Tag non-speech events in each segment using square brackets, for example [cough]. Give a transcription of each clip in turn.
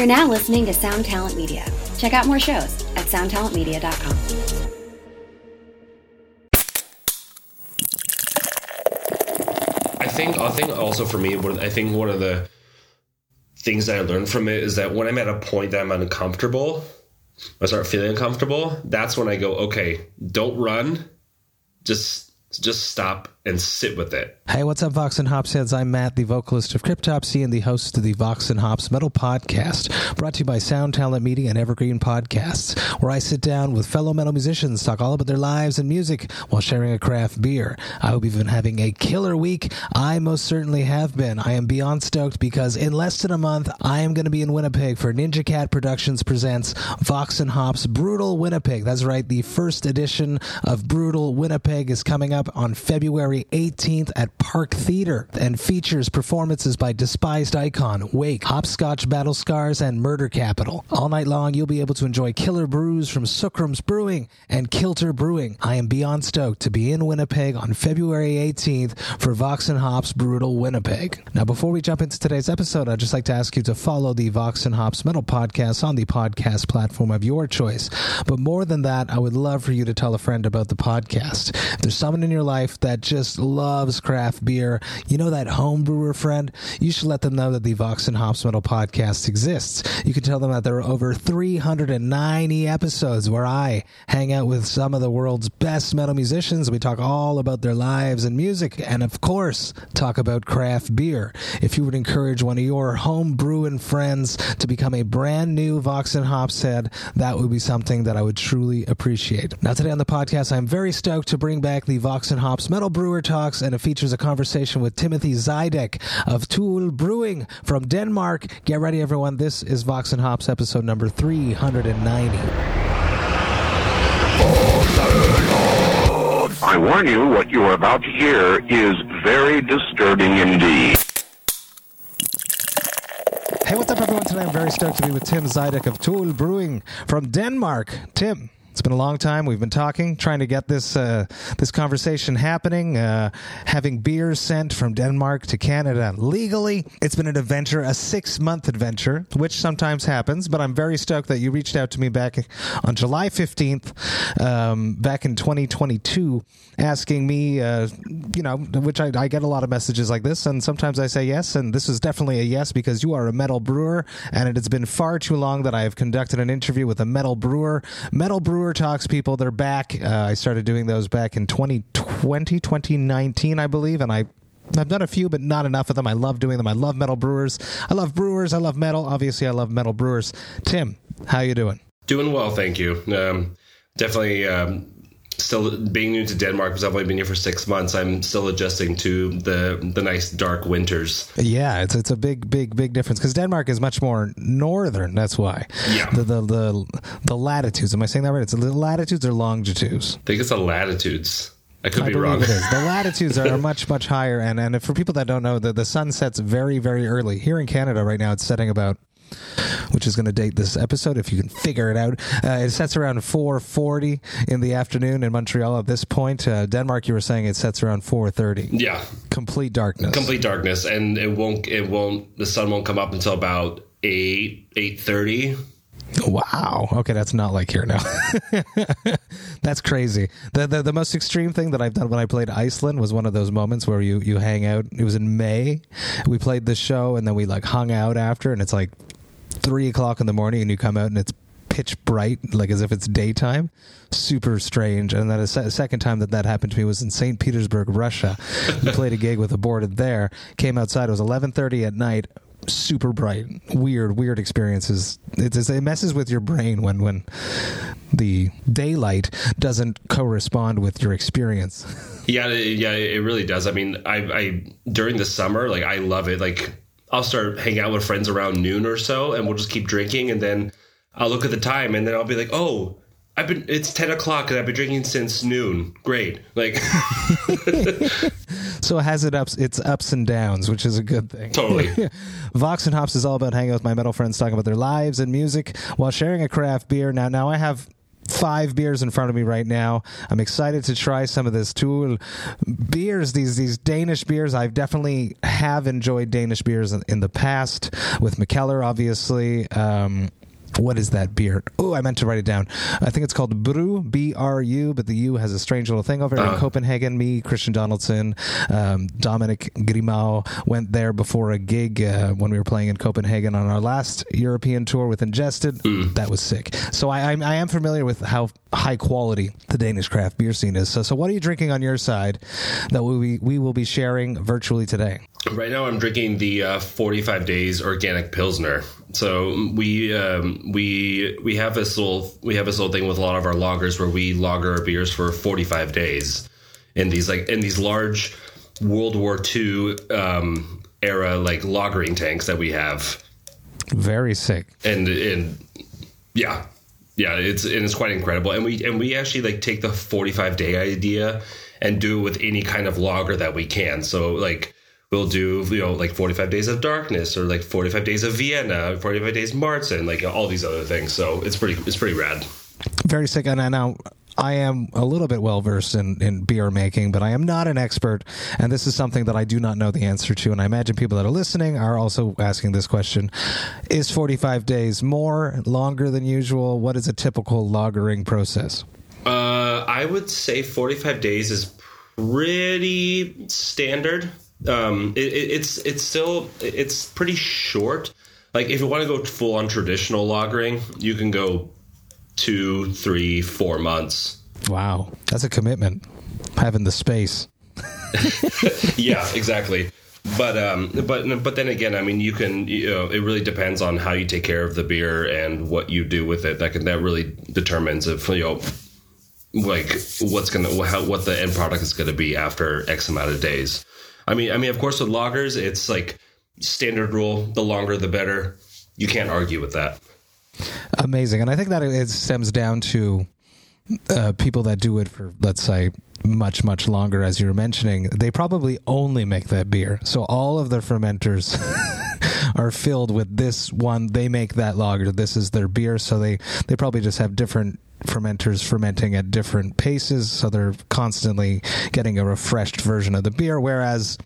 You're now listening to Sound Talent Media. Check out more shows at soundtalentmedia.com. I think I think also for me, I think one of the things that I learned from it is that when I'm at a point that I'm uncomfortable, I start feeling uncomfortable. That's when I go, okay, don't run, just just stop and sit with it. Hey, what's up, Vox and Hops heads? I'm Matt, the vocalist of Cryptopsy and the host of the Vox and Hops Metal Podcast, brought to you by Sound Talent Media and Evergreen Podcasts, where I sit down with fellow metal musicians, talk all about their lives and music while sharing a craft beer. I hope you've been having a killer week. I most certainly have been. I am beyond stoked because in less than a month, I am going to be in Winnipeg for Ninja Cat Productions presents Vox and Hops Brutal Winnipeg. That's right, the first edition of Brutal Winnipeg is coming up on February 18th at Park Theater and features performances by Despised Icon, Wake, Hopscotch Battle Scars, and Murder Capital. All night long, you'll be able to enjoy killer brews from Sookram's Brewing and Kilter Brewing. I am beyond stoked to be in Winnipeg on February 18th for Vox and Hops Brutal Winnipeg. Now, before we jump into today's episode, I'd just like to ask you to follow the Vox and Hops Metal Podcast on the podcast platform of your choice. But more than that, I would love for you to tell a friend about the podcast. If there's someone in your life that just loves craft beer, you know that home brewer friend, you should let them know that the Vox and Hops Metal Podcast exists. You can tell them that there are over 390 episodes where I hang out with some of the world's best metal musicians. We talk all about their lives and music, and of course, talk about craft beer. If you would encourage one of your home brewing friends to become a brand new Vox and Hops head, that would be something that I would truly appreciate. Now, today on the podcast, I'm very stoked to bring back the Vox and Hops Metal Brewer Talks, and it features a conversation with Timothy Zydek of To Øl Brewing from Denmark. Get ready, everyone. This is Vox and Hops episode number 390. I warn you, what you are about to hear is very disturbing indeed. Hey, what's up, everyone? Today I'm very stoked to be with Tim Zydek of To Øl Brewing from Denmark. Tim, it's been a long time. We've been talking, trying to get this uh, this conversation happening. Uh, having beers sent from Denmark to Canada legally. It's been an adventure, a six month adventure, which sometimes happens. But I'm very stoked that you reached out to me back on July 15th, um, back in 2022, asking me, uh, you know, which I, I get a lot of messages like this, and sometimes I say yes, and this is definitely a yes because you are a metal brewer, and it has been far too long that I have conducted an interview with a metal brewer. Metal brewer talks people, they're back. Uh, I started doing those back in 2020, 2019, I believe, and I I've done a few, but not enough of them. I love doing them. I love metal brewers. I love brewers. I love metal. Obviously, I love metal brewers. Tim, how you doing? Doing well, thank you. Um, definitely. Um, still being new to Denmark because I've only been here for six months. I'm still adjusting to the the nice dark winters. Yeah, it's it's a big big big difference because Denmark is much more northern. That's why. Yeah. The the the, the latitudes. Am I saying that right? It's the latitudes or longitudes. I think it's the latitudes. I could I be wrong. it is. The [laughs] latitudes are much much higher, and and for people that don't know, the the sun sets very very early here in Canada right now. It's setting about. Which is going to date this episode if you can figure it out. Uh, it sets around 4:40 in the afternoon in Montreal at this point. Uh, Denmark, you were saying it sets around 4:30. Yeah, Complete darkness. complete darkness, and it won't. It won't. The sun won't come up until about eight eight thirty. Wow. Okay, that's not like here now. [laughs] that's crazy. The, the the most extreme thing that I've done when I played Iceland was one of those moments where you you hang out. It was in May. We played the show and then we like hung out after, and it's like three o'clock in the morning, and you come out and it's pitch bright, like as if it's daytime. Super strange. And then a se- second time that that happened to me was in St. Petersburg, Russia. we [laughs] played a gig with Aborted there. Came outside. It was eleven thirty at night. Super bright, weird, weird experiences. It's, it's, it messes with your brain when when the daylight doesn't correspond with your experience. Yeah, it- yeah, it really does. I mean, I, I during the summer, like I love it. Like I'll start hanging out with friends around noon or so, and we'll just keep drinking, and then I'll look at the time, and then I'll be like, oh. I've been. It's ten o'clock, and I've been drinking since noon. Great, like [laughs] So it has it ups its ups and downs, which is a good thing. totally. [laughs] Vox and Hops is all about hanging out with my metal friends, talking about their lives and music while sharing a craft beer. Now, now I have five beers in front of me right now. I'm excited to try some of this To Øl beers. These these Danish beers. I've definitely have enjoyed Danish beers in, in the past with Mikkeller, obviously. Um, what is that beer? Oh, I meant to write it down. I think it's called Bru, B R U, but the U has a strange little thing over uh. in Copenhagen. Me, Christian Donaldson, um, Dominic Grimau went there before a gig uh, when we were playing in Copenhagen on our last European tour with Ingested. Mm. That was sick. So I, I, I, am familiar with how high quality the Danish craft beer scene is. So, so what are you drinking on your side that we, we will be sharing virtually today? Right now, I'm drinking the uh, 45 days organic pilsner. So we um, we we have this little we have this little thing with a lot of our lagers where we lager our beers for 45 days in these like in these large World War II um, era like lagering tanks that we have. Very sick. And and yeah, yeah, it's and it's quite incredible. And we and we actually like take the 45 day idea and do it with any kind of lager that we can. So like we'll do you know like 45 days of darkness or like 45 days of vienna 45 days marzen like all these other things so it's pretty it's pretty rad very sick and I now I am a little bit well versed in, in beer making, but I am not an expert. And this is something that I do not know the answer to. And I imagine people that are listening are also asking this question Is 45 days more, longer than usual? What is a typical lagering process? Uh, I would say 45 days is pretty standard um, it, it's it's still it's pretty short. Like if you want to go full on traditional lagering, you can go two, three, four months. Wow, that's a commitment. Having the space. [laughs] yeah, exactly. But um, but but then again, I mean, you can you know, it really depends on how you take care of the beer and what you do with it. That can that really determines if you know like what's gonna how, what the end product is going to be after X amount of days. I mean, I mean, of course, with lagers, it's like standard rule: the longer, the better. You can't argue with that. Amazing, and I think that it stems down to uh, people that do it for, let's say, much much longer. As you were mentioning, they probably only make that beer, so all of their fermenters. [laughs] are filled with this one they make that lager this is their beer so they they probably just have different fermenters fermenting at different paces, so they're constantly getting a refreshed version of the beer. Whereas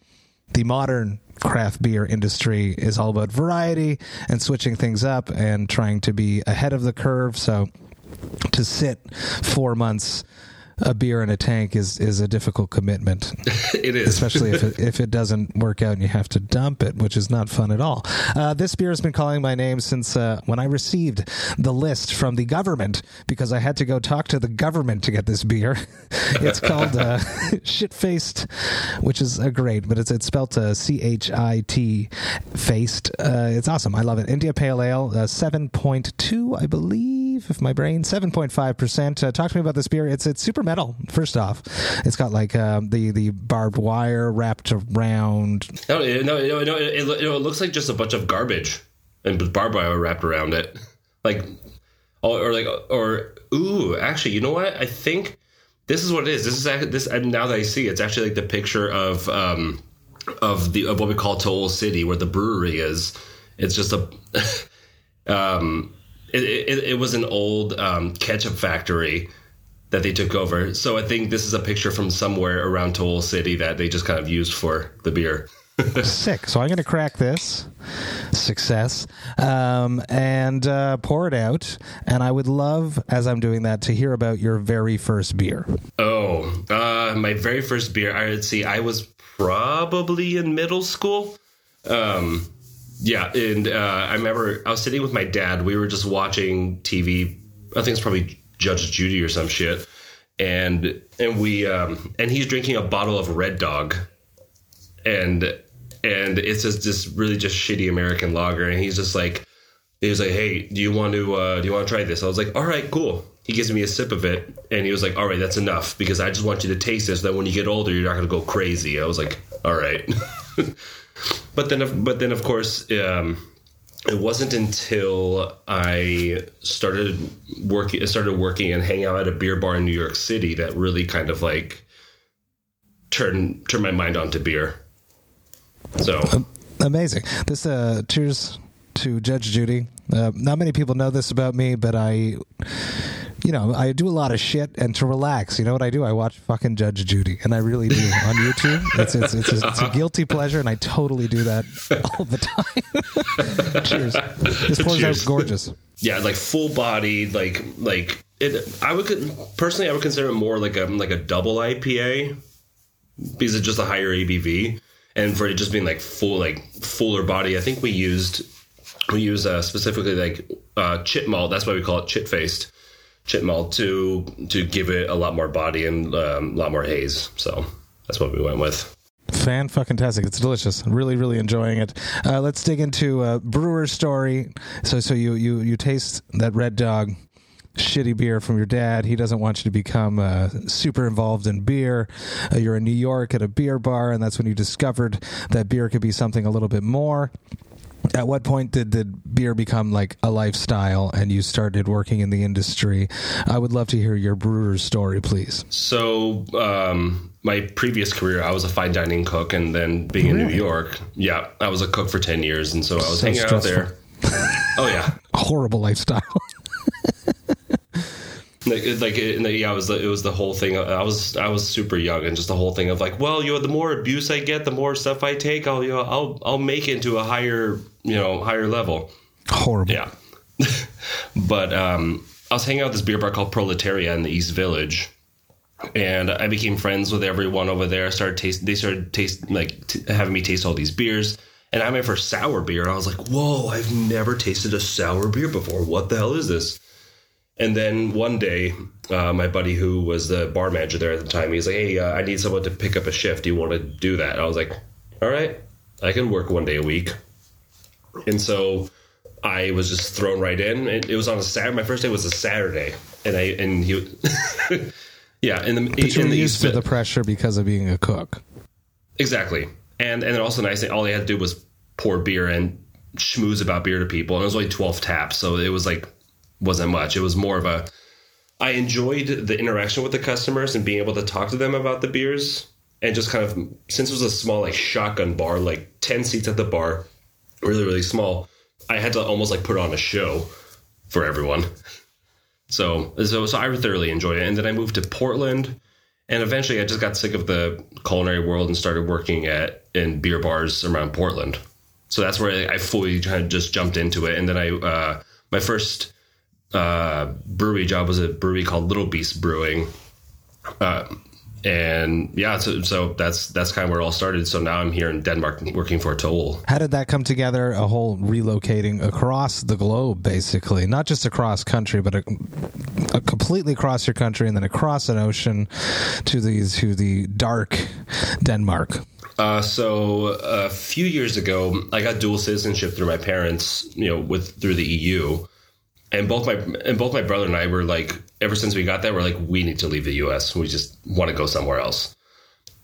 the modern craft beer industry is all about variety and switching things up and trying to be ahead of the curve. So to sit four months a beer in a tank is is a difficult commitment. [laughs] it is, especially if it, [laughs] if it doesn't work out and you have to dump it, which is not fun at all. Uh, this beer has been calling my name since uh, when I received the list from the government because I had to go talk to the government to get this beer. [laughs] it's called uh, Shit Faced, which is a great, but it's it's spelled uh, C H I T faced. Uh, it's awesome. I love it. India Pale Ale, uh, seven point two, I believe, if my brain seven point five percent. Talk to me about this beer. It's it's super metal. First off, it's got like uh, the the barbed wire wrapped around. No, no, no, no it, it, it, looks like just a bunch of garbage and barbed wire wrapped around it, like, or, or like, or ooh, actually, you know what? I think this is what it is. This is actually, this. And now that I see, it, it's actually like the picture of um of the of what we call To Øl City, where the brewery is. It's just a [laughs] um. It, it, it was an old um, ketchup factory that they took over. So I think this is a picture from somewhere around To Øl City that they just kind of used for the beer. [laughs] Sick. So I'm going to crack this. Success. Um, and uh, pour it out. And I would love, as I'm doing that, to hear about your very first beer. Oh, uh, my very first beer. I would see. I was probably in middle school. Um, yeah, and uh, I remember I was sitting with my dad. We were just watching TV. I think it's probably Judge Judy or some shit, and and we um, and he's drinking a bottle of Red Dog, and and it's just this really just shitty American lager, and he's just like he was like, hey, do you want to uh, do you want to try this? I was like, all right, cool. He gives me a sip of it, and he was like, all right, that's enough because I just want you to taste this. So that when you get older, you're not to go crazy. I was like, all right. [laughs] but then, but then, of course. Um, it wasn't until I started working started working and hanging out at a beer bar in New York City that really kind of like turned turned my mind onto beer. So amazing. This uh cheers to Judge Judy. Uh, not many people know this about me, but I you know, I do a lot of shit, and to relax, you know what I do? I watch fucking Judge Judy, and I really do [laughs] on YouTube. It's it's it's a, it's a [laughs] guilty pleasure, and I totally do that all the time. [laughs] Cheers. This pours Cheers. out gorgeous. Yeah, like full body, like like it. I would personally, I would consider it more like a like a double IPA because it's just a higher ABV, and for it just being like full, like fuller body. I think we used we use uh, specifically like uh, chit malt. That's why we call it chit faced chit malt to to give it a lot more body and um, a lot more haze. So that's what we went with. Fan fucking tastic. It's delicious. Really, really enjoying it. Uh, let's dig into uh, brewer's story. So, so you you you taste that Red Dog shitty beer from your dad. He doesn't want you to become uh, super involved in beer. Uh, you're in New York at a beer bar, and that's when you discovered that beer could be something a little bit more. At what point did, did beer become like a lifestyle and you started working in the industry? I would love to hear your brewer's story, please. So, um, my previous career, I was a fine dining cook, and then being in New York, yeah, I was a cook for ten years, and so I was So hanging out there. oh yeah, [laughs] Horrible lifestyle. [laughs] like it- like and, yeah, it was the, it was the whole thing. I was I was super young, and just the whole thing of like, well, you know, the more abuse I get, the more stuff I take, I'll you know, I'll I'll make it to a higher you know higher level. Horrible. Yeah. [laughs] but um, I was hanging out at this beer bar called Proletariat in the East Village. And I became friends with everyone over there. I started taste. They started taste like t- having me taste all these beers. And I had my first sour beer, and I was like, "Whoa! I've never tasted a sour beer before. What the hell is this?" And then one day, uh, my buddy who was the bar manager there at the time, he's like, "Hey, uh, I need someone to pick up a shift. Do you want to do that?" I was like, "All right, I can work one day a week." And so I was just thrown right in. It, it was on a Saturday. My first day was a Saturday, and I and he, [laughs] yeah, in the But you in the used to the pressure because of being a cook. exactly, and and then also nice thing, all they had to do was pour beer and schmooze about beer to people, and it was only twelve taps, so it was like wasn't much. It was more of a. I enjoyed the interaction with the customers and being able to talk to them about the beers, and just kind of since it was a small like shotgun bar, like ten seats at the bar, really really small. I had to almost like put on a show for everyone. So, so, so I thoroughly enjoyed it. And then I moved to Portland, and eventually I just got sick of the culinary world and started working at in beer bars around Portland. So that's where I fully kind of just jumped into it. And then I, uh, my first uh, brewery job was a brewery called Little Beast Brewing. Uh, and yeah, so, so that's that's kind of where it all started. So now I'm here in Denmark working for To Øl. How did that come together? A whole relocating across the globe, basically, not just across country, but a, a completely across your country, and then across an ocean to these to the dark Denmark. Uh, so a few years ago, I got dual citizenship through my parents, you know, with through the EU, and both my and both my brother and I were like, ever since we got that, we're like, we need to leave the U.S. We just want to go somewhere else.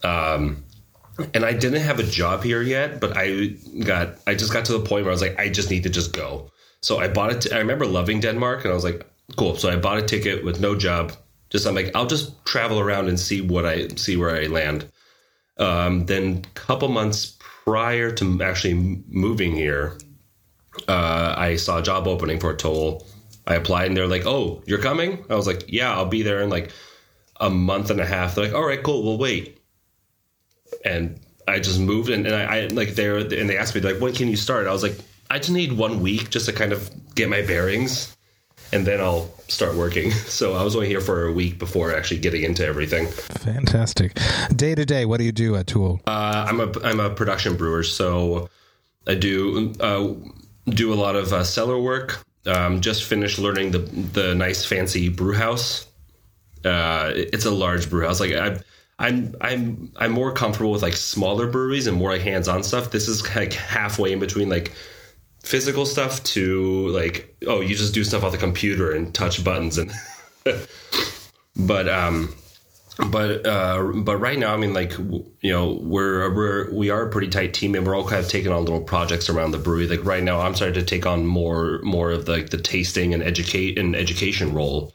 Um, and I didn't have a job here yet, but I got I just got to the point where I was like, I just need to just go. So I bought it. I remember loving Denmark, and I was like, cool. So I bought a ticket with no job. Just I'm like, I'll just travel around and see what I see where I land. Um, then a couple months prior to actually moving here, uh, I saw a job opening for a To Øl. I applied and they're like, "Oh, you're coming?" I was like, "Yeah, I'll be there in like a month and a half." They're like, "All right, cool. We'll wait." And I just moved and, and I, I like there and they asked me like, "When can you start?" I was like, "I just need one week just to kind of get my bearings." And then I'll start working. [laughs] So I was only here for a week before actually getting into everything. Fantastic. Day to day, what do you do at To Øl? Uh, I'm a I'm a production brewer, so I do uh, do a lot of uh, cellar work. Um, just finished learning the the nice fancy brew house. Uh, it's a large brew house. Like I, I'm I'm I'm more comfortable with like smaller breweries and more like hands on stuff. This is like halfway in between like physical stuff to like oh you just do stuff on the computer and touch buttons and [laughs] but um but uh, but right now, I mean, like you know, we're we're we are a pretty tight team, and we're all kind of taking on little projects around the brewery. Like right now, I'm starting to take on more more of the, like the tasting and educate and education role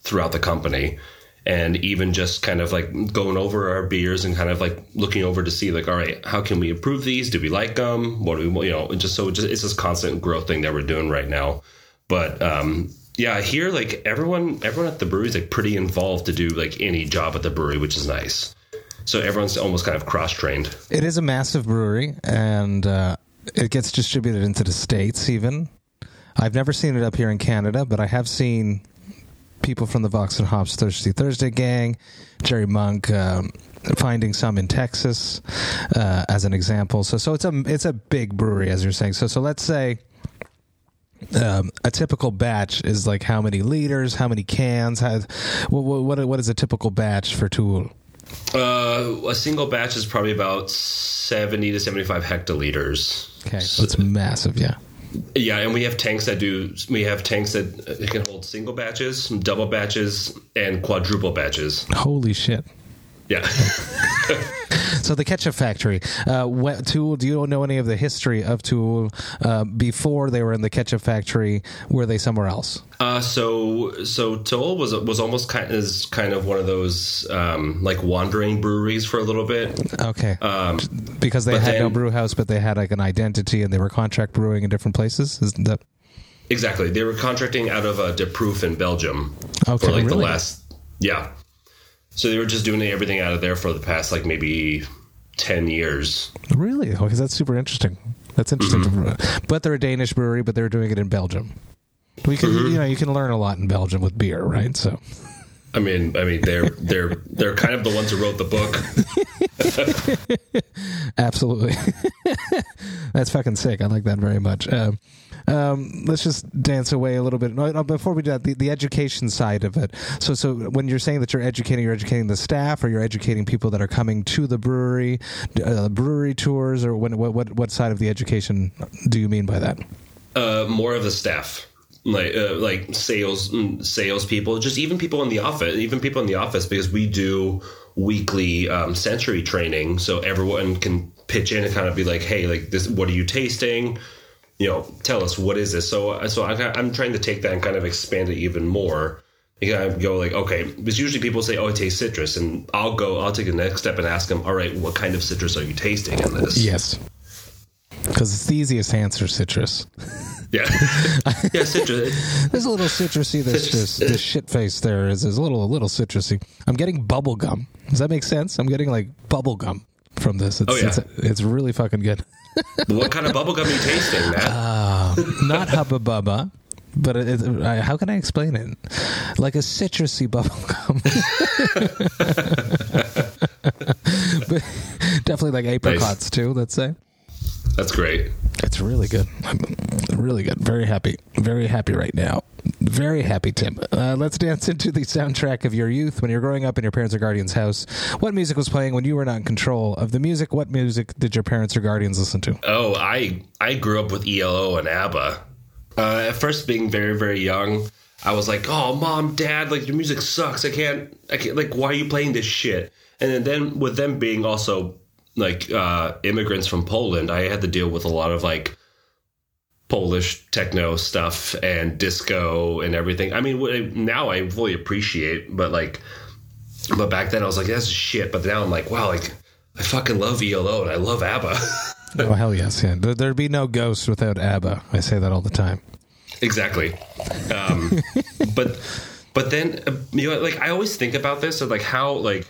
throughout the company, and even just kind of like going over our beers and kind of like looking over to see like, all right, how can we improve these? Do we like them? What do we you know? Just so just it's this constant growth thing that we're doing right now. But um, yeah, here like everyone everyone at the brewery is like pretty involved to do like any job at the brewery, which is nice. So everyone's almost kind of cross trained. It is a massive brewery, and uh, it gets distributed into the states. Even I've never seen it up here in Canada, but I have seen people from the Vox and Hops Thirsty Thursday gang, Jerry Monk. Um, finding some in Texas uh, as an example. So, so it's a it's a big brewery, as you're saying. So, so let's say um, a typical batch is like how many liters, how many cans, how, what, what, what is a typical batch for To Øl? Uh, a single batch is probably about 70 to 75 hectoliters. Okay, so it's massive, yeah. Yeah, and we have tanks that do. We have tanks that can hold single batches, double batches, and quadruple batches. Holy shit! Yeah. [laughs] so the ketchup factory, uh, what, To Øl. Do you know any of the history of To Øl uh, before they were in the ketchup factory? Were they somewhere else? Uh, so so To Øl was was almost kind of, is kind of one of those um, like wandering breweries for a little bit. Okay. Um, because they had then, no brew house, but they had like an identity, and they were contract brewing in different places. Isn't that? Exactly. They were contracting out of uh, De Proef in Belgium okay, for like really? the last yeah. So they were just doing everything out of there for the past like maybe ten years. Really? Okay, that's super interesting. That's interesting. Mm-hmm. But they're a Danish brewery, but they're doing it in Belgium. We can, mm-hmm. you know, you can learn a lot in Belgium with beer, right? So. I mean, I mean, they're they're they're kind of the ones who wrote the book. [laughs] Absolutely, [laughs] that's fucking sick. I like that very much. Um, um, let's just dance away a little bit. No, before we do that, the, the education side of it. So, so when you're saying that you're educating, you're educating the staff, or you're educating people that are coming to the brewery, uh, brewery tours, or when, what, what what side of the education do you mean by that? Uh, more of the staff like uh, like sales mm, sales people, just even people in the office, even people in the office, because we do weekly um, sensory training, so everyone can pitch in and kind of be like, hey, like this, what are you tasting? You know, tell us what is this. So, so I, am trying to take that and kind of expand it even more. You kind of go like, okay, because usually people say, oh, it tastes citrus, and I'll go, I'll take the next step and ask them, all right, what kind of citrus are you tasting in this? Yes, because it's the easiest answer, citrus. [laughs] Yeah, [laughs] yeah, citrus. There's a little citrusy. Citrus. this, this shit face there is, is a little a little citrusy. I'm getting bubble gum. Does that make sense? I'm getting like bubble gum from this. It's, oh yeah, it's, it's really fucking good [laughs] what kind of bubblegum are you tasting, Matt? Uh, not Hubba Bubba. But it, it, uh, how can I explain it? Like a citrusy bubblegum. [laughs] but definitely like apricots nice. too, let's say. That's great. It's really good. I'm really good. Very happy. Very happy right now. Very happy, Tim. Uh, let's dance into the soundtrack of your youth when you're growing up in your parents or guardians' house. What music was playing when you were not in control of the music? What music did your parents or guardians listen to? Oh, I I grew up with ELO and ABBA. Uh, at first, being very very young, I was like, "Oh, mom, dad, like your music sucks. I can't. I can't. Like, why are you playing this shit?" And then with them being also like uh, immigrants from Poland, I had to deal with a lot of like Polish techno stuff and disco and everything. I mean, now I fully appreciate, but like, but back then I was like, that's shit. But now I'm like, wow, like I fucking love ELO and I love ABBA. [laughs] oh hell yes, yeah. There'd be no Ghost without ABBA. I say that all the time. Exactly. Um, [laughs] but but then you know, like I always think about this, of like how like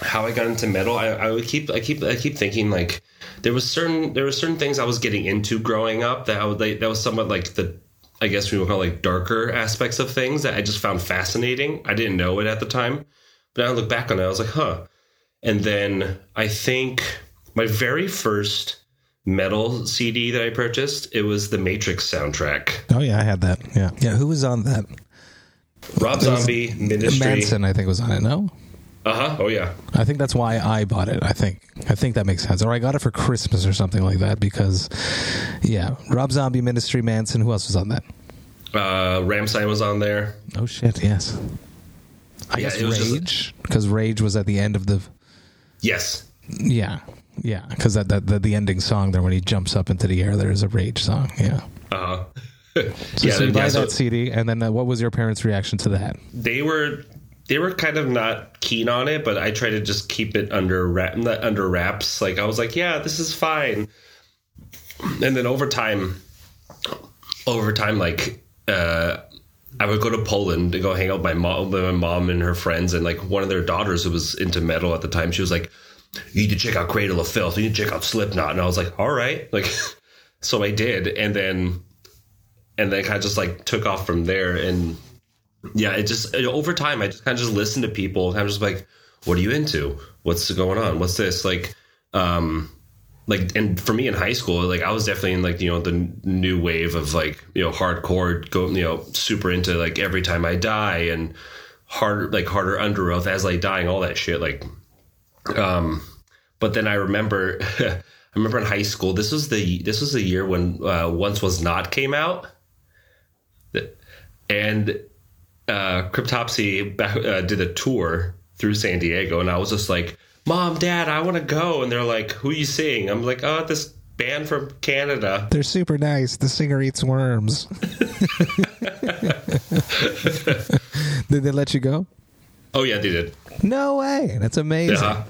how I got into metal, I, I would keep I keep I keep thinking like there was certain there were certain things I was getting into growing up that I would like that was somewhat like the I guess we would call like darker aspects of things that I just found fascinating. I didn't know it at the time, but I look back on it, I was like, huh. And then I think my very first metal CD that I purchased, it was the Matrix soundtrack. Oh yeah, I had that. Yeah, yeah. Who was on that? Rob Zombie, Ministry. Manson, I think, was on it. No. Uh huh. Oh yeah. I think that's why I bought it. I think. I think that makes sense. Or I got it for Christmas or something like that because, yeah, Rob Zombie, Ministry, Manson. Who else was on that? Uh, Rammstein was on there. Oh shit! Yes. I yeah, guess Rage because Rage was at the end of the. Yes. Yeah, yeah, because that, that the, the ending song there when he jumps up into the air, there is a Rage song. Yeah. [laughs] Uh huh. so, yeah, so you buy yeah, that so CD, and then uh, what was your parents' reaction to that? They were they were kind of not keen on it, but I tried to just keep it under wrap, under wraps. Like I was like, yeah, this is fine. And then over time, over time, like uh, I would go to Poland to go hang out with my mom, my mom and her friends, and like one of their daughters who was into metal at the time, she was like, "You need to check out Cradle of Filth. You need to check out Slipknot." And I was like, "All right," [laughs] like, so I did, and then, and then kind of just like took off from there, and yeah, it just over time, I just kind of just listen to people, of just like, "What are you into? What's going on? What's this?" Like, um, like and for me in high school like i was definitely in like you know the new wave of like you know hardcore go you know super into like every time i die and harder like harder under oath as die and all that shit like um but then i remember [laughs] i remember in high school this was the this was the year when uh, once was not came out and uh cryptopsy uh, did a tour through san diego and i was just like mom, dad, I want to go. And they're like, who are you seeing? I'm like, oh, this band from Canada. They're super nice. The singer eats worms. [laughs] did they let you go? Oh yeah, they did. No way. That's amazing. Yeah.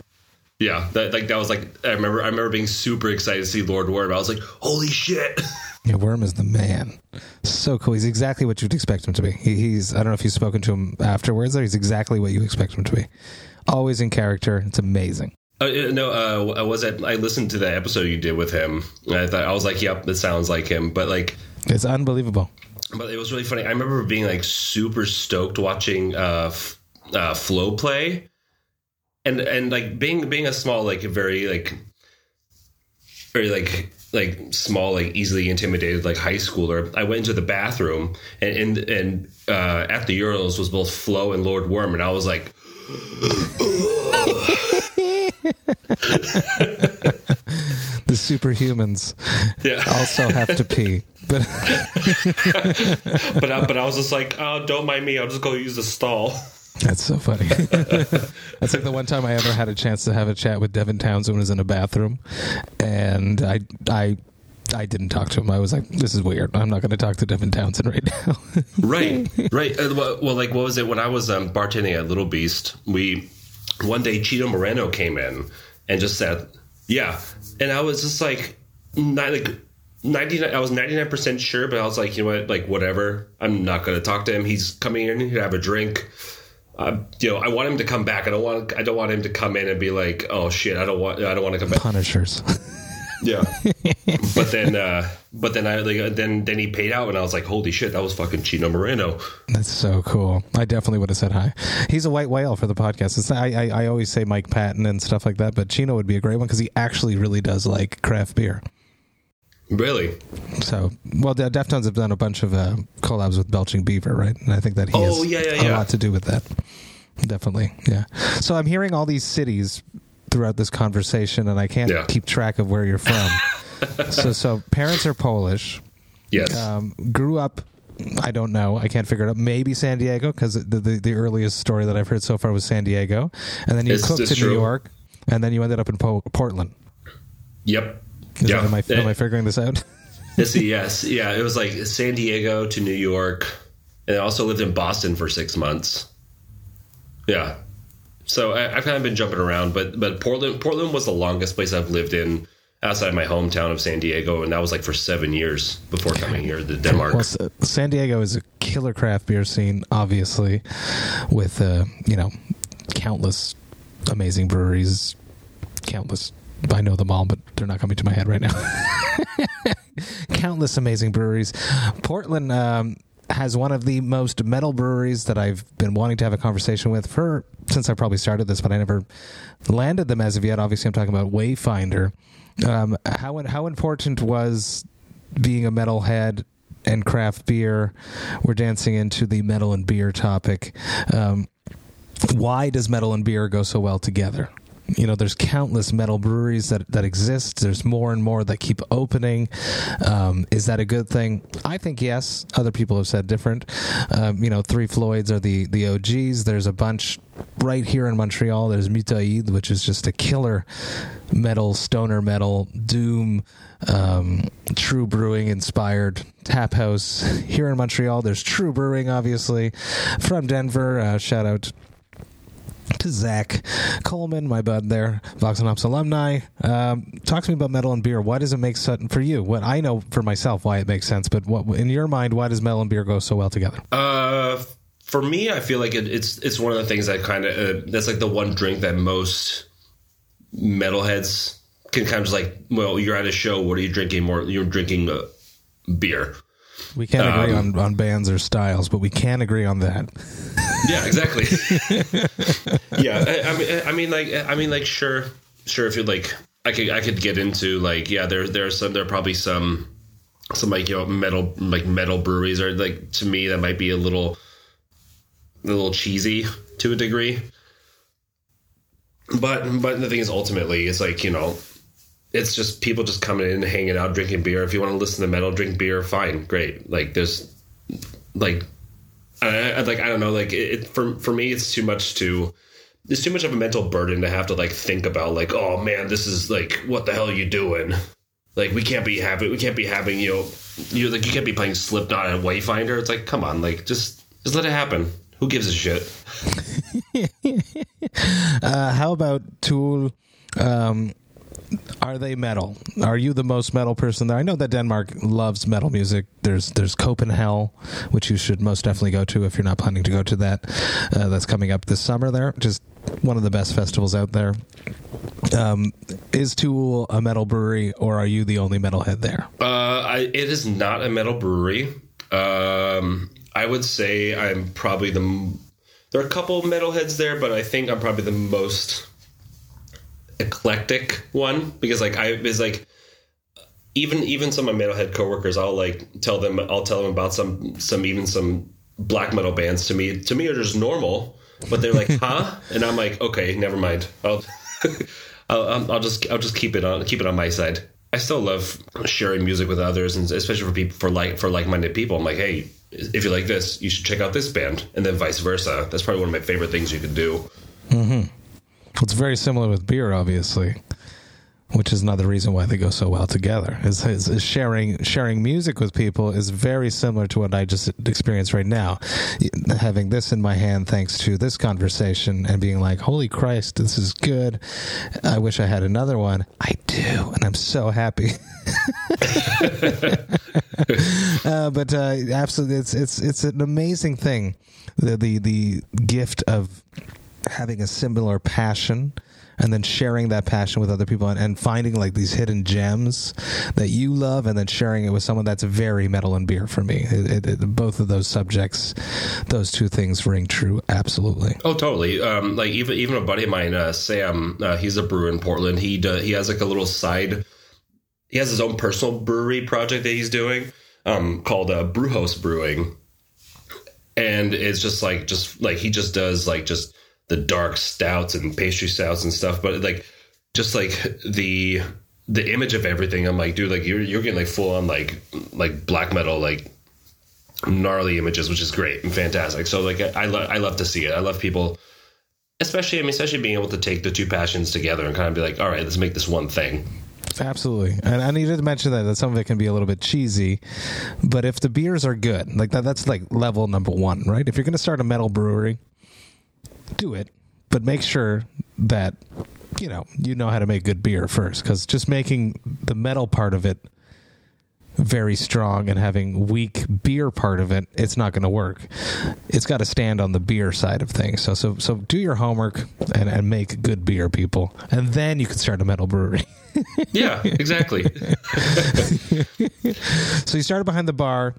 Yeah, that like that was like I remember I remember being super excited to see Lord Worm. I was like, "Holy shit!" [laughs] Yeah, Worm is the man. So cool. He's exactly what you'd expect him to be. He, he's I don't know if you've spoken to him afterwards. Or he's exactly what you expect him to be always in character. It's amazing. Uh, no, uh, I was at. I listened to the episode you did with him. I thought I was like, "Yep, this sounds like him." But like, it's unbelievable. But it was really funny. I remember being like super stoked watching uh, f- uh, Flo play, and and like being being a small like very like very like like small like easily intimidated like high schooler. I went into the bathroom and and, and uh, at the urinals was both Flo and Lord Worm, and I was like [laughs] the superhumans yeah. also have to pee. But [laughs] but I, but I was just like, oh, don't mind me. I'll just go use the stall. That's so funny. [laughs] That's like the one time I ever had a chance to have a chat with Devin Townsend was in a bathroom, and I I I didn't talk to him. I was like, this is weird. I'm not going to talk to Devin Townsend right now. [laughs] right, right. Uh, well, like, what was it when I was um, bartending at Little Beast? We one day Chino Moreno came in and just said, "Yeah," and I was just like, not like. 99 I was 99% sure but I was like you know what like whatever I'm not going to talk to him he's coming in to have a drink uh, you know I want him to come back I don't want I don't want him to come in and be like oh shit I don't want I don't want to come back punishers [laughs] yeah. but then, uh, but then I like then then he paid out, and I was like, holy shit, that was fucking Chino Moreno. That's so cool. I definitely would have said hi. He's a white whale for the podcast. It's, I, I I always say Mike Patton and stuff like that, but Chino would be a great one because he actually really does like craft beer. Really? So, well, the Deftones have done a bunch of uh, collabs with Belching Beaver, right? And I think that he oh, has yeah, yeah, a yeah. lot to do with that. Definitely, yeah. So I'm hearing all these cities throughout this conversation, and I can't keep track of where you're from. [laughs] so, so parents are Polish. Yes. Um, grew up. I don't know. I can't figure it out. Maybe San Diego because the, the, the earliest story that I've heard so far was San Diego, and then you it's, cooked in true. New York, and then you ended up in po- Portland. Yep. Is yeah. Am, I, am I figuring this out? [laughs] yes, yes, yeah. It was like San Diego to New York, and I also lived in Boston for six months. Yeah, so I, have kind of been jumping around, but but Portland Portland was the longest place I've lived in outside my hometown of San Diego, and that was like for seven years before coming here to Denmark. Well, San Diego is a killer craft beer scene, obviously, with uh, you know countless amazing breweries, countless. I know them all, but they're not coming to my head right now. [laughs] countless amazing breweries. Portland. Um, has one of the most metal breweries that I've been wanting to have a conversation with for since I probably started this, but I never landed them as of yet. Obviously, I'm talking about Wayfinder. Um, how how important was being a metalhead and craft beer? We're dancing into the metal and beer topic. Um, why does metal and beer go so well together? You know there's countless metal breweries that that exist. There's more and more that keep opening. Um, is that a good thing? I think yes. Other people have said different. Um, you know three floyds are the the og's there's a bunch right here in montreal. There's mutaid which is just a killer metal stoner metal doom um, Trve brewing inspired tap house. Here in montreal there's Trve brewing obviously. From denver uh, shout out to Zach Coleman, my bud there, Vox and Hops alumni. Um, talk to me about metal and beer. Why does it make sense for you? What I know for myself why it makes sense, but what in your mind, why does metal and beer go so well together? Uh, for me, I feel like it, it's it's one of the things that kind of uh, that's like the one drink that most metalheads can kind of just like, well, you're at a show. What are you drinking? More, you're drinking uh, beer. We can't agree um, on, on bands or styles, but we can agree on that. Yeah, exactly. [laughs] yeah, I, I mean, I mean, like, I mean, like, sure, sure. If you like, I could, I could get into like, yeah, there, there's some, there are probably some, some like you know, metal, like metal breweries, or like to me that might be a little, a little cheesy to a degree. But, but the thing is, ultimately, it's like you know, it's just people just coming in, hanging out, drinking beer. If you want to listen to metal, drink beer, fine, great. Like there's like I, like I don't know, like it, for for me, it's too much to. It's too much of a mental burden to have to like think about like oh man this is like what the hell are you doing like we can't be having we can't be having you know you like you can't be playing Slipknot and Wayfinder it's like come on like just just let it happen who gives a shit [laughs] uh, how about To Øl um, are they metal? Are you the most metal person there? I know that Denmark loves metal music. There's there's Copenhell, which you should most definitely go to if you're not planning to go to that. Uh, that's coming up this summer there. Just one of the best festivals out there. Um, is To Øl a metal brewery, or are you the only metalhead there? Uh, I, it is not a metal brewery. Um, I would say I'm probably the. There are a couple metalheads there, but I think I'm probably the most eclectic one because like I is like even even some of my metalhead coworkers I'll like tell them I'll tell them about some some even some black metal bands to me. To me are just normal but they're like [laughs] huh? And I'm like okay never mind. I'll [laughs] I'll, I'll just I'll just keep it on keep it on my side. I still love sharing music with others and especially for people for like for like-minded people. I'm like hey if you like this you should check out this band and then vice versa. That's probably one of my favorite things you can do. Mm-hmm. It's very similar with beer, obviously, which is another reason why they go so well together. Is, is, is, sharing sharing music with people is very similar to what I just experienced right now. Having this in my hand, thanks to this conversation, and being like, "Holy Christ, this is good! I wish I had another one." I do, and I'm so happy. [laughs] uh, but uh, absolutely, it's it's it's an amazing thing. The the the gift of having a similar passion and then sharing that passion with other people and, and, finding like these hidden gems that you love and then sharing it with someone that's very metal and beer for me. It, it, it, both of those subjects those two things ring true absolutely. Oh totally. Um, like even even a buddy of mine uh, sam uh, he's a brewer in portland. He does, he has like a little side he has his own personal brewery project that he's doing um, called uh, brewhouse brewing. And it's just like just like he just does like just the dark stouts and pastry stouts and stuff, but like just like the the image of everything, I'm like, dude, like you're you're getting like full on like like black metal like gnarly images, which is great and fantastic. So like I, I love I love to see it. I love people, especially I mean especially being able to take the two passions together and kind of be like, all right, let's make this one thing. Absolutely, and I needed to mention that that some of it can be a little bit cheesy, but if the beers are good, like that, that's like level number one, right? If you're going to start a metal brewery, do it, but make sure that you know you know how to make good beer first because just making the metal part of it very strong and having weak beer part of it it's not going to work. It's got to stand on the beer side of things. So so so do your homework and, and make good beer people and then you can start a metal brewery. Yeah exactly. [laughs] So you started behind the bar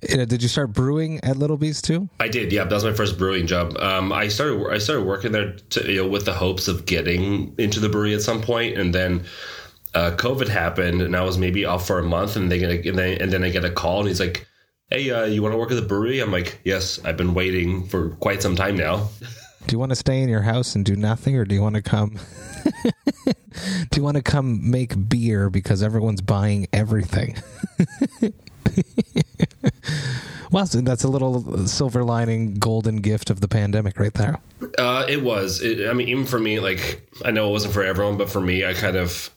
did you start brewing at Little Beast too? I did. Yeah, that was my first brewing job. Um, I started I started working there to, you know, with the hopes of getting into the brewery at some point, and then uh, COVID happened, and I was maybe off for a month, and they get and, they, and then I get a call, and he's like, "Hey, uh, you want to work at the brewery?" I'm like, "Yes, I've been waiting for quite some time now." [laughs] Do you want to stay in your house and do nothing, or do you want to come? [laughs] do you want to come make beer because everyone's buying everything? [laughs] [laughs] well, that's a little silver lining, golden gift of the pandemic, right there. Uh, it was. It, I mean, even for me, like I know it wasn't for everyone, but for me, I kind of,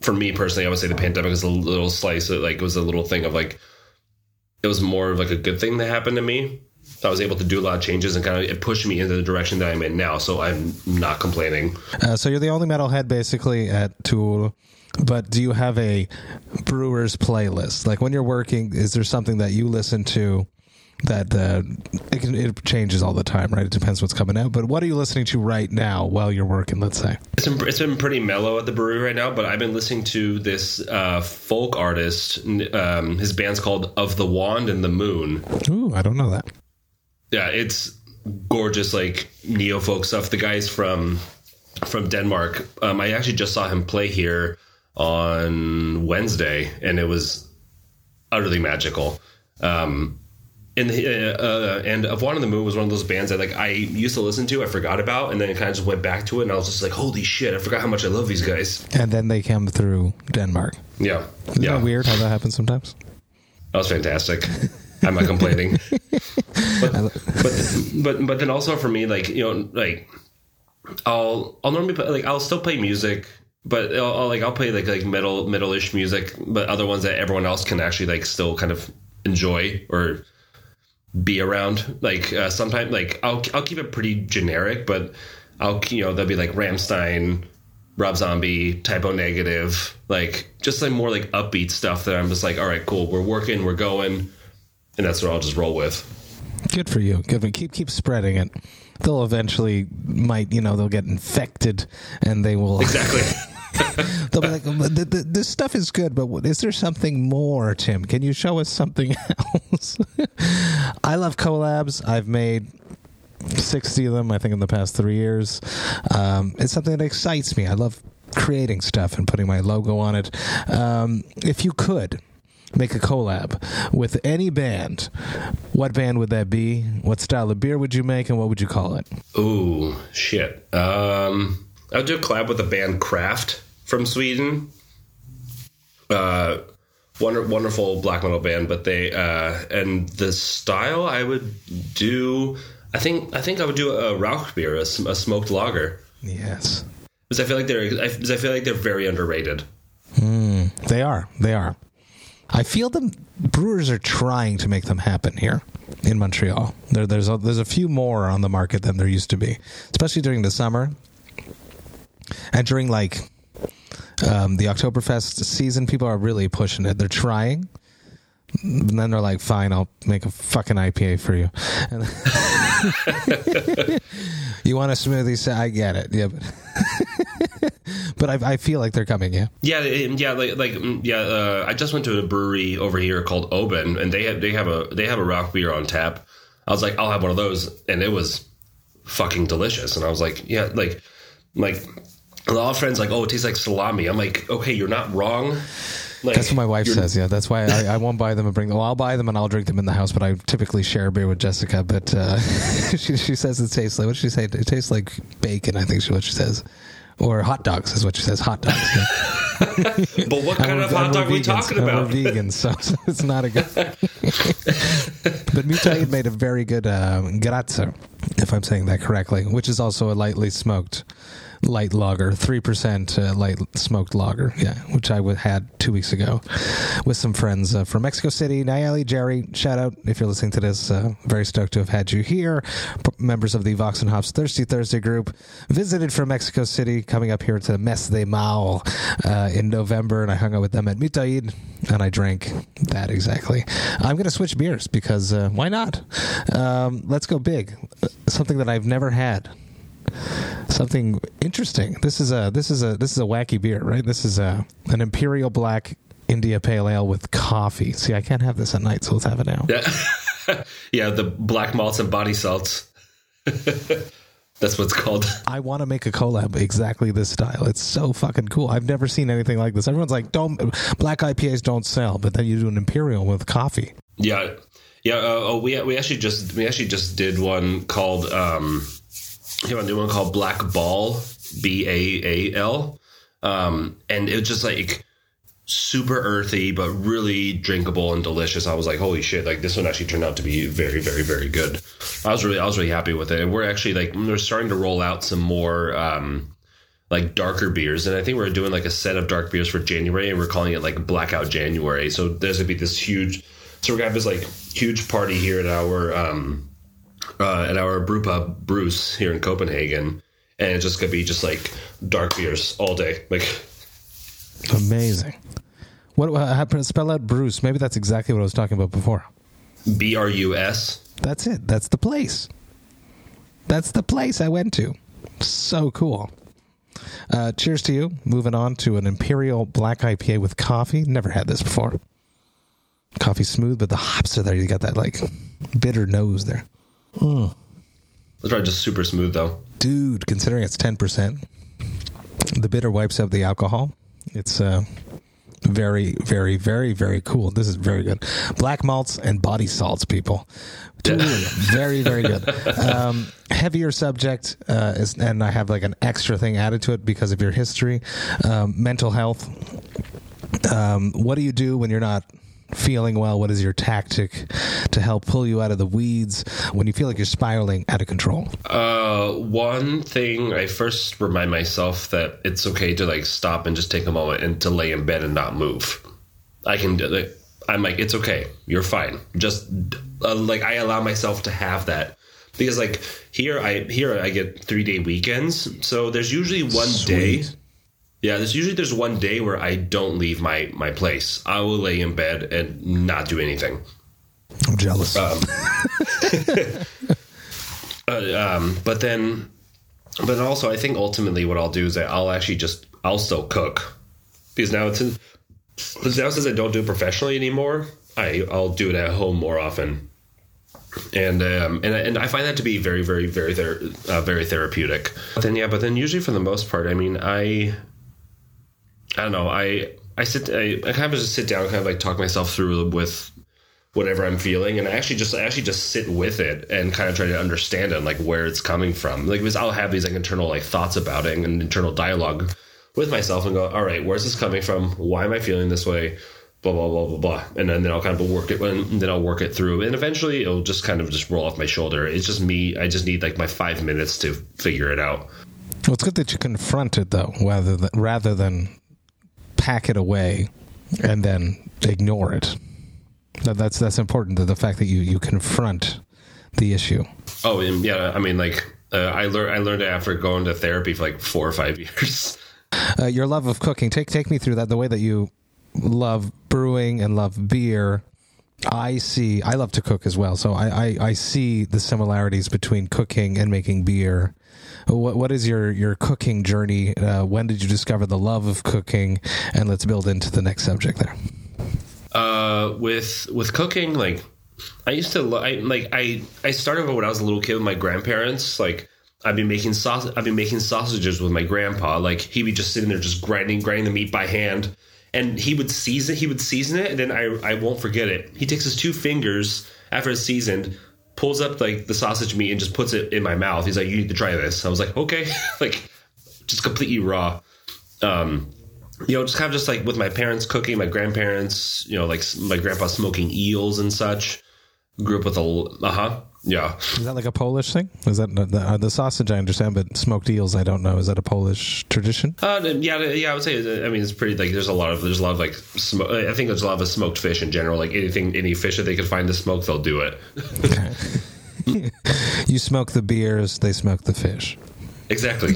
for me personally, I would say the pandemic was a little slice. Of, like it was a little thing of like, it was more of like a good thing that happened to me I was able to do a lot of changes and kind of it pushed me into the direction that I'm in now. So I'm not complaining. Uh, so you're the only metalhead basically at To Øl. But do you have a Brewers playlist? Like when you're working, is there something that you listen to that uh, it, can, it changes all the time, right? It depends what's coming out. But what are you listening to right now while you're working? Let's say It's been, it's been pretty mellow at the brewery right now, but I've been listening to this uh, folk artist. Um, his band's called Of the Wand and the Moon. Ooh, I don't know that. Yeah, it's gorgeous, like neo folk stuff. The guy's from from Denmark. Um, I actually just saw him play here on Wednesday, and it was utterly magical. Um, and the, uh, and of One on the Moon was one of those bands that like I used to listen to, I forgot about, and then it kind of just went back to it, and I was just like, holy shit, I forgot how much I love these guys. And then they came through Denmark. Yeah, Isn't yeah, that weird how that happens sometimes? that was fantastic. I'm not complaining. [laughs] but, but but but then also for me, like you know, like I'll I'll normally play, like I'll still play music, but I'll, I'll like I'll play like like metal middle-ish music, but other ones that everyone else can actually like still kind of enjoy or be around. Like uh, sometimes like I'll I'll keep it pretty generic, but I'll you know there'll be like Rammstein. Rob Zombie, Type O Negative, like just like more like upbeat stuff that I'm just like, all right, cool, we're working, we're going, and that's what I'll just roll with. Good for you. Good for keep keep spreading it. They'll eventually might you know they'll get infected and they will Exactly. [laughs] they'll be like "But th- th- this stuff is good, but is there something more, Tim? Can you show us something [laughs] else? I love collabs. I've made. 60 of them, I think, in the past three years. Um, it's something that excites me. I love creating stuff and putting my logo on it. Um, if you could make a collab with any band, what band would that be? What style of beer would you make, and what would you call it? Ooh, shit. Um, I'll do a collab with the band Craft from Sweden. Uh, wonder, wonderful black metal band, but they uh, and the style I would do. I think I think I would do a Rauch beer, a, a smoked lager, Yes. because I feel like they're because I feel like they're very underrated. They are. They are. I feel them. Brewers are trying to make them happen here in Montreal. There, there's a, there's a few more on the market than there used to be, especially during the summer and during like um, the Oktoberfest season. People are really pushing it. They're trying. And then they're like, "Fine, I'll make a fucking IPA for you." [laughs] You want a smoothie? Say, I get it. Yeah, [laughs] but, but I, I feel like they're coming. Yeah. Yeah, yeah, like, like mm, yeah. Uh, I just went to a brewery over here called Oben, and they have they have a they have a Rauch beer on tap. I was like, I'll have one of those, and it was fucking delicious. And I was like, yeah, like like a lot of friends like, oh, it tastes like salami. I'm like, okay, you're not wrong. Like, That's what my wife says. Yeah, that's why I, I won't buy them and bring them. Well, I'll buy them and I'll drink them in the house. But I typically share a beer with Jessica. But uh, [laughs] she she says it tastes like what she say? It tastes like bacon. I think she what she says, or hot dogs is what she says. Hot dogs. Yeah. [laughs] But what kind And of hot and dog are we talking about? We're vegans, so, so [laughs] it's not a good. but Mutaid made a very good uh, Grätzer, if I'm saying that correctly, which is also a lightly smoked light lager, three percent uh, light smoked lager. Yeah, which I had two weeks ago with some friends uh, from Mexico City. Nayeli, Jerry, shout out if you're listening to this. Uh, very stoked to have had you here. P- members of the Vox and Hops Thirsty Thursday group visited from Mexico City, coming up here to Messe des Morts uh, in November, and I hung out with them at Mutaid, and I drank that exactly. I'm going to switch beers because uh, why not? Um, let's go big. Something that I've never had something interesting. This is a this is a this is a wacky beer, right? This is a an imperial black India pale ale with coffee. See, I can't have this at night, so let's have it now. Yeah, [laughs] yeah, the black malts and body salts. [laughs] That's what's called. [laughs] I want to make a collab exactly this style. It's so fucking cool. I've never seen anything like this. Everyone's like, "Don't black IPAs don't sell," but then you do an imperial with coffee. Yeah, yeah. Uh, oh, we we actually just we actually just did one called um, you want to do one called Black Baal B A A L, um, and it was just like super earthy but really drinkable and delicious. I was like, holy shit! Like this one actually turned out to be very very very good. I was really I was really happy with it, and we're actually like we're starting to roll out some more. Um, like darker beers, and I think we're doing like a set of dark beers for January, and we're calling it like Blackout January. So there's gonna be this huge, so we're gonna have this like huge party here at our um uh, at our brew pub BRUS here in Copenhagen, and it's just gonna be just like dark beers all day. Like Amazing. What happened? Spell out BRUS. Maybe that's exactly what I was talking about before. B R U S. That's it. That's the place. That's the place I went to. So cool. Uh, cheers to you. Moving on to an Imperial Black IPA with coffee. Never had this before. Coffee smooth, but the hops are there. You got that like bitter nose there. Let's try just super smooth though. Dude, considering it's 10%, the bitter wipes out the alcohol. It's uh, very, very, very, very cool. This is very good. Black malts and body salts, people. Dude, [laughs] very, very good. Um, heavier subject, uh, is, and I have like an extra thing added to it because of your history. Um, mental health. Um, what do you do when you're not feeling well? What is your tactic to help pull you out of the weeds when you feel like you're spiraling out of control? Uh, one thing I first remind myself that it's okay to like stop and just take a moment and to lay in bed and not move. I can do it. I'm like, it's okay. You're fine. Just uh, like I allow myself to have that because like here I here I get three day weekends. So there's usually one day. Yeah, there's usually there's one day where I don't leave my my place. I will lay in bed and not do anything. I'm jealous. Um, [laughs] uh, um, but then, but also, I think ultimately what I'll do is that I'll actually just I'll still cook because now it's in, because now since I don't do it professionally anymore, I I'll do it at home more often, and um, and I- and I find that to be very very very ther- uh, very therapeutic. But then yeah, but then usually for the most part, I mean, I I don't know, I I sit I, I kind of just sit down, kind of like talk myself through with whatever I'm feeling, and I actually just I actually just sit with it and kind of try to understand it, and like where it's coming from. Like because I'll have these like internal like thoughts about it and internal dialogue with myself, and go, all right, where's this coming from? Why am I feeling this way? Blah blah blah blah blah, and then, then I'll kind of work it, and then I'll work it through, and eventually it'll just kind of just roll off my shoulder. It's just me. I just need like my five minutes to figure it out. Well, it's good that you confront it though, rather than rather than pack it away and then ignore it. That, that's that's important. The, the fact that you you confront the issue. Oh, and yeah, I mean like. Uh, I learned. I learned it after going to therapy for like four or five [laughs] years. Uh, your love of cooking. Take take me through that. The way that you love brewing and love beer. I see. I love to cook as well, so I I, I see the similarities between cooking and making beer. What what is your your cooking journey? Uh, when did you discover the love of cooking? And let's build into the next subject there. uh with with cooking like i used to lo- I, like i i started when i was a little kid with my grandparents like i've been making sausage i've been making sausages with my grandpa like he'd be just sitting there just grinding grinding the meat by hand and he would season he would season it and then i i won't forget it. He takes his two fingers after it's seasoned pulls up like the sausage meat and just puts it in my mouth. He's like you need to try this. I was like okay. [laughs] Like just completely raw. Um you know, just kind of just like with my parents cooking, my grandparents, you know, like my grandpa smoking eels and such. Grew up with a, uh huh, yeah. Is that like a Polish thing? Is that the, uh, the sausage? I understand, but smoked eels, I don't know. Is that a Polish tradition? Uh, yeah, yeah, I would say. I mean, it's pretty like there's a lot of there's a lot of like smoke. I think there's a lot of smoked fish in general. Like anything, any fish that they could find to smoke, they'll do it. [laughs] You smoke the beers, they smoke the fish. Exactly.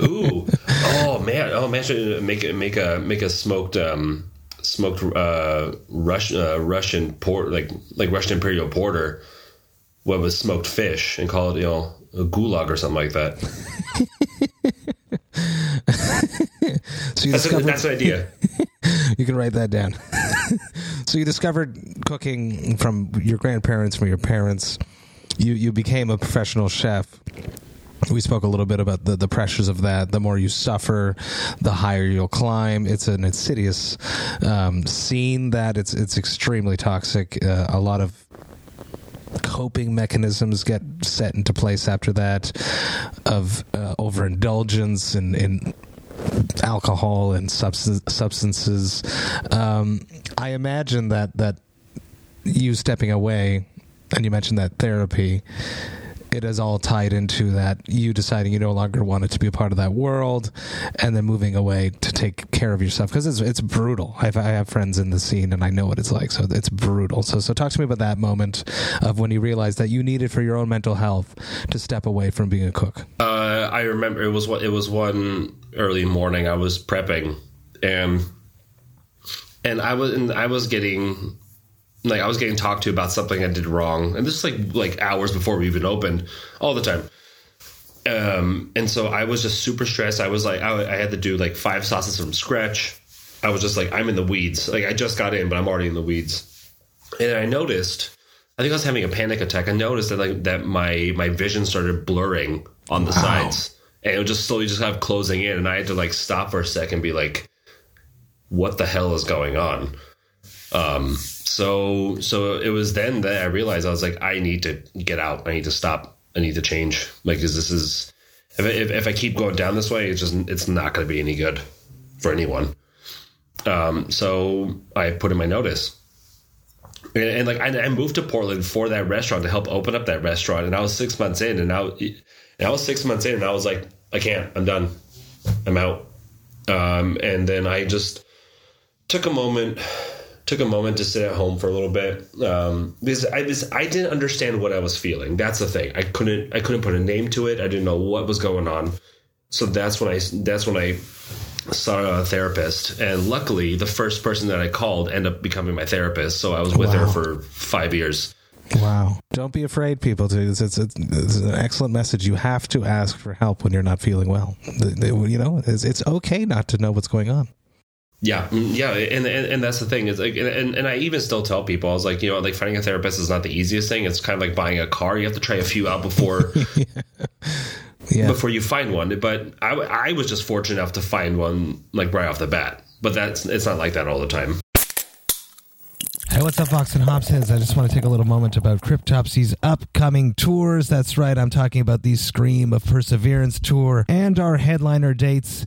[laughs] Ooh. Oh man. Oh imagine make a make a make a smoked um smoked uh Russian uh, Russian port like like Russian imperial porter. What was smoked fish and call it you know a gulag or something like that. [laughs] So you That's, a, that's an idea. [laughs] you can write that down. [laughs] so you discovered cooking from your grandparents, from your parents. You you became a professional chef. We spoke a little bit about the, the pressures of that. The more you suffer, the higher you'll climb. It's an insidious um, scene that it's it's extremely toxic. Uh, a lot of coping mechanisms get set into place after that of uh, overindulgence and in alcohol and substance, substances. Um, I imagine that that you stepping away, and you mentioned that therapy. It is all tied into that you deciding you no longer wanted to be a part of that world and then moving away to take care of yourself. Because it's, it's brutal. I've, I have friends in the scene and I know what it's like. So it's brutal. So so talk to me about that moment of when you realized that you needed for your own mental health to step away from being a cook. Uh, I remember it was what it was one early morning. I was prepping and and I was and I was getting like I was getting talked to about something I did wrong, and this is like like hours before we even opened, all the time. Um, and so I was just super stressed. I was like, I, I had to do like five sauces from scratch. I was just like, I'm in the weeds. Like I just got in, but I'm already in the weeds. And I noticed, I think I was having a panic attack. I noticed that like that my my vision started blurring on the wow. sides, and it was just slowly just kind of closing in. And I had to like stop for a second, and be like, what the hell is going on? Um, so so it was then that I realized I was like, I need to get out. I need to stop. I need to change. Like, because this is if, if, if I keep going down this way, it's just it's not going to be any good for anyone. Um, so I put in my notice. And, and like I, I, moved to Portland for that restaurant to help open up that restaurant, and I was six months in, and now and I was six months in, and I was like, I can't, I'm done, I'm out. Um, and then I just took a moment took a moment to sit at home for a little bit um, because I was I didn't understand what I was feeling. That's the thing. I couldn't I couldn't put a name to it. I didn't know what was going on. So that's when I that's when I saw a therapist, and luckily the first person that I called ended up becoming my therapist. So I was with wow. her for five years. Wow! Don't be afraid, people. To it's, it's, it's, an excellent message. You have to ask for help when you're not feeling well. You know, it's, it's okay not to know what's going on. Yeah, mm, yeah, and, and, and that's the thing is like, and, and I even still tell people I was like, you know, like finding a therapist is not the easiest thing. It's kind of like buying a car. You have to try a few out before [laughs] yeah. Before you find one. But I, I was just fortunate enough to find one like right off the bat. But that's it's not like that all the time. Hey, what's up, Vox and Hopsheads? I just want to take a little moment about Cryptopsy's upcoming tours. That's right, I'm talking about the Scream of Perseverance tour and our headliner dates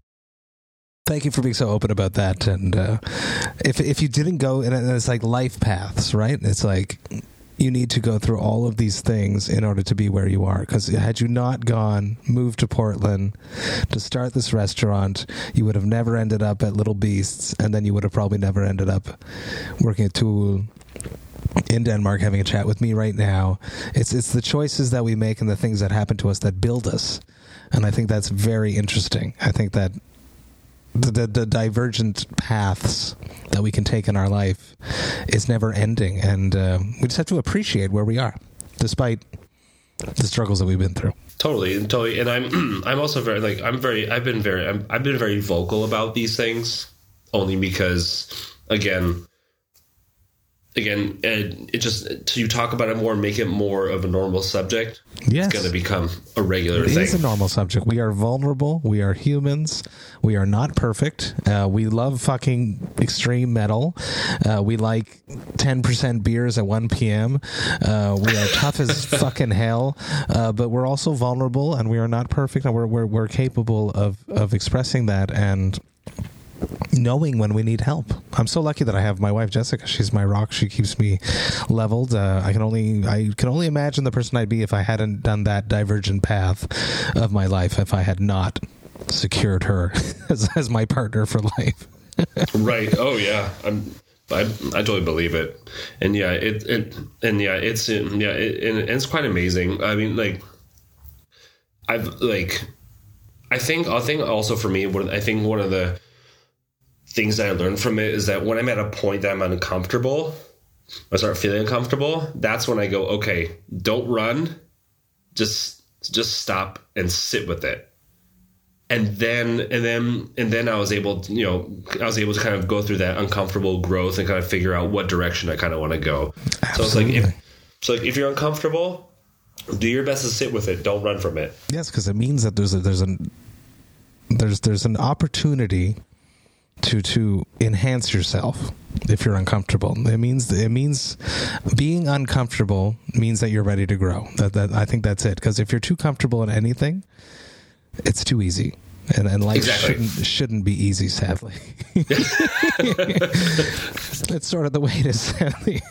Thank you for being so open about that. And uh, if if you didn't go, and it's like life paths, right? It's like you need to go through all of these things in order to be where you are. Because had you not gone, moved to Portland to start this restaurant, you would have never ended up at Little Beasts, and then you would have probably never ended up working at To Øl in Denmark having a chat with me right now. It's it's the choices that we make and the things that happen to us that build us. And I think that's very interesting. I think that the, the, divergent paths that we can take in our life is never ending, and uh, we just have to appreciate where we are, despite the struggles that we've been through. Totally, and totally, and I'm [clears throat] I'm also very like I'm very I've been very i I've been very vocal about these things only because again again, it, it just to you talk about it more, and make it more of a normal subject. Yes. it's going to become a regular it thing. It is a normal subject. We are vulnerable. We are humans. We are not perfect. Uh, we love fucking extreme metal. Uh, we like ten percent beers at one p.m. Uh, we are tough as [laughs] fucking hell, uh, but we're also vulnerable, and we are not perfect, and we're we're, we're capable of of expressing that and knowing when we need help. I'm so lucky that I have my wife Jessica. She's my rock. She keeps me leveled. Uh, I can only I can only imagine the person I'd be if I hadn't done that divergent path of my life. If I had not secured her [laughs] as, as my partner for life. [laughs] right. Oh yeah. I'm. I, I totally believe it, and yeah, it, it and yeah, it's yeah, it, and it's quite amazing. I mean, like, I've like I think I think also for me, what I think one of the things that I learned from it is that when I'm at a point that I'm uncomfortable, I start feeling uncomfortable. That's when I go, okay, don't run, just just stop and sit with it. And then and then and then I was able to, you know, I was able to kind of go through that uncomfortable growth and kind of figure out what direction I kind of want to go. Absolutely. So it's like if so like if you're uncomfortable, do your best to sit with it. Don't run from it. Yes, because it means that there's a there's an there's there's an opportunity to to enhance yourself if you're uncomfortable. It means it means being uncomfortable means that you're ready to grow. That, that I think that's it. Because if you're too comfortable in anything, it's too easy. And, and life exactly. shouldn't shouldn't be easy, sadly. [laughs] That's sort of the way it is, sadly.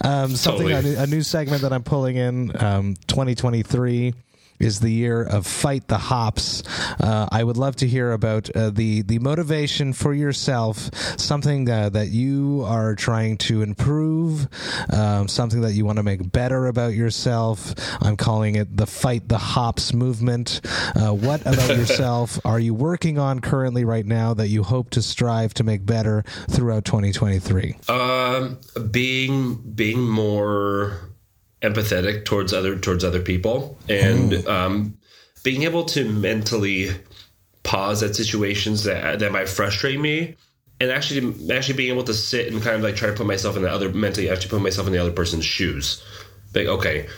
Um, something totally. a, a, new segment that I'm pulling in um, 2023 is the year of Fight the Hops. Uh, I would love to hear about uh, the the motivation for yourself, something uh, that you are trying to improve, um, something that you want to make better about yourself. I'm calling it the Fight the Hops movement. Uh, what about [laughs] yourself are you working on currently right now that you hope to strive to make better throughout 2023? Um, being being more empathetic towards other towards other people and mm. um, being able to mentally pause at situations that that might frustrate me and actually actually being able to sit and kind of like try to put myself in the other mentally actually put myself in the other person's shoes like okay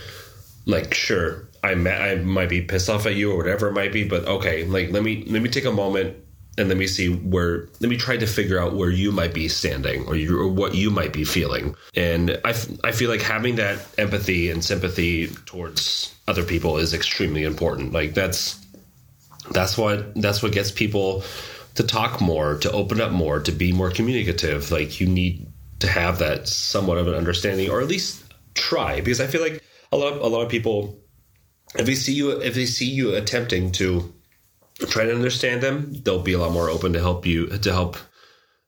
like sure I, I might be pissed off at you or whatever it might be but okay like let me let me take a moment and let me see where let me try to figure out where you might be standing or you or what you might be feeling. And I, I feel like having that empathy and sympathy towards other people is extremely important. Like that's that's what that's what gets people to talk more to open up more to be more communicative. Like you need to have that somewhat of an understanding or at least try because i feel like a lot of, a lot of people if they see you if they see you attempting to try to understand them, they'll be a lot more open to help you to help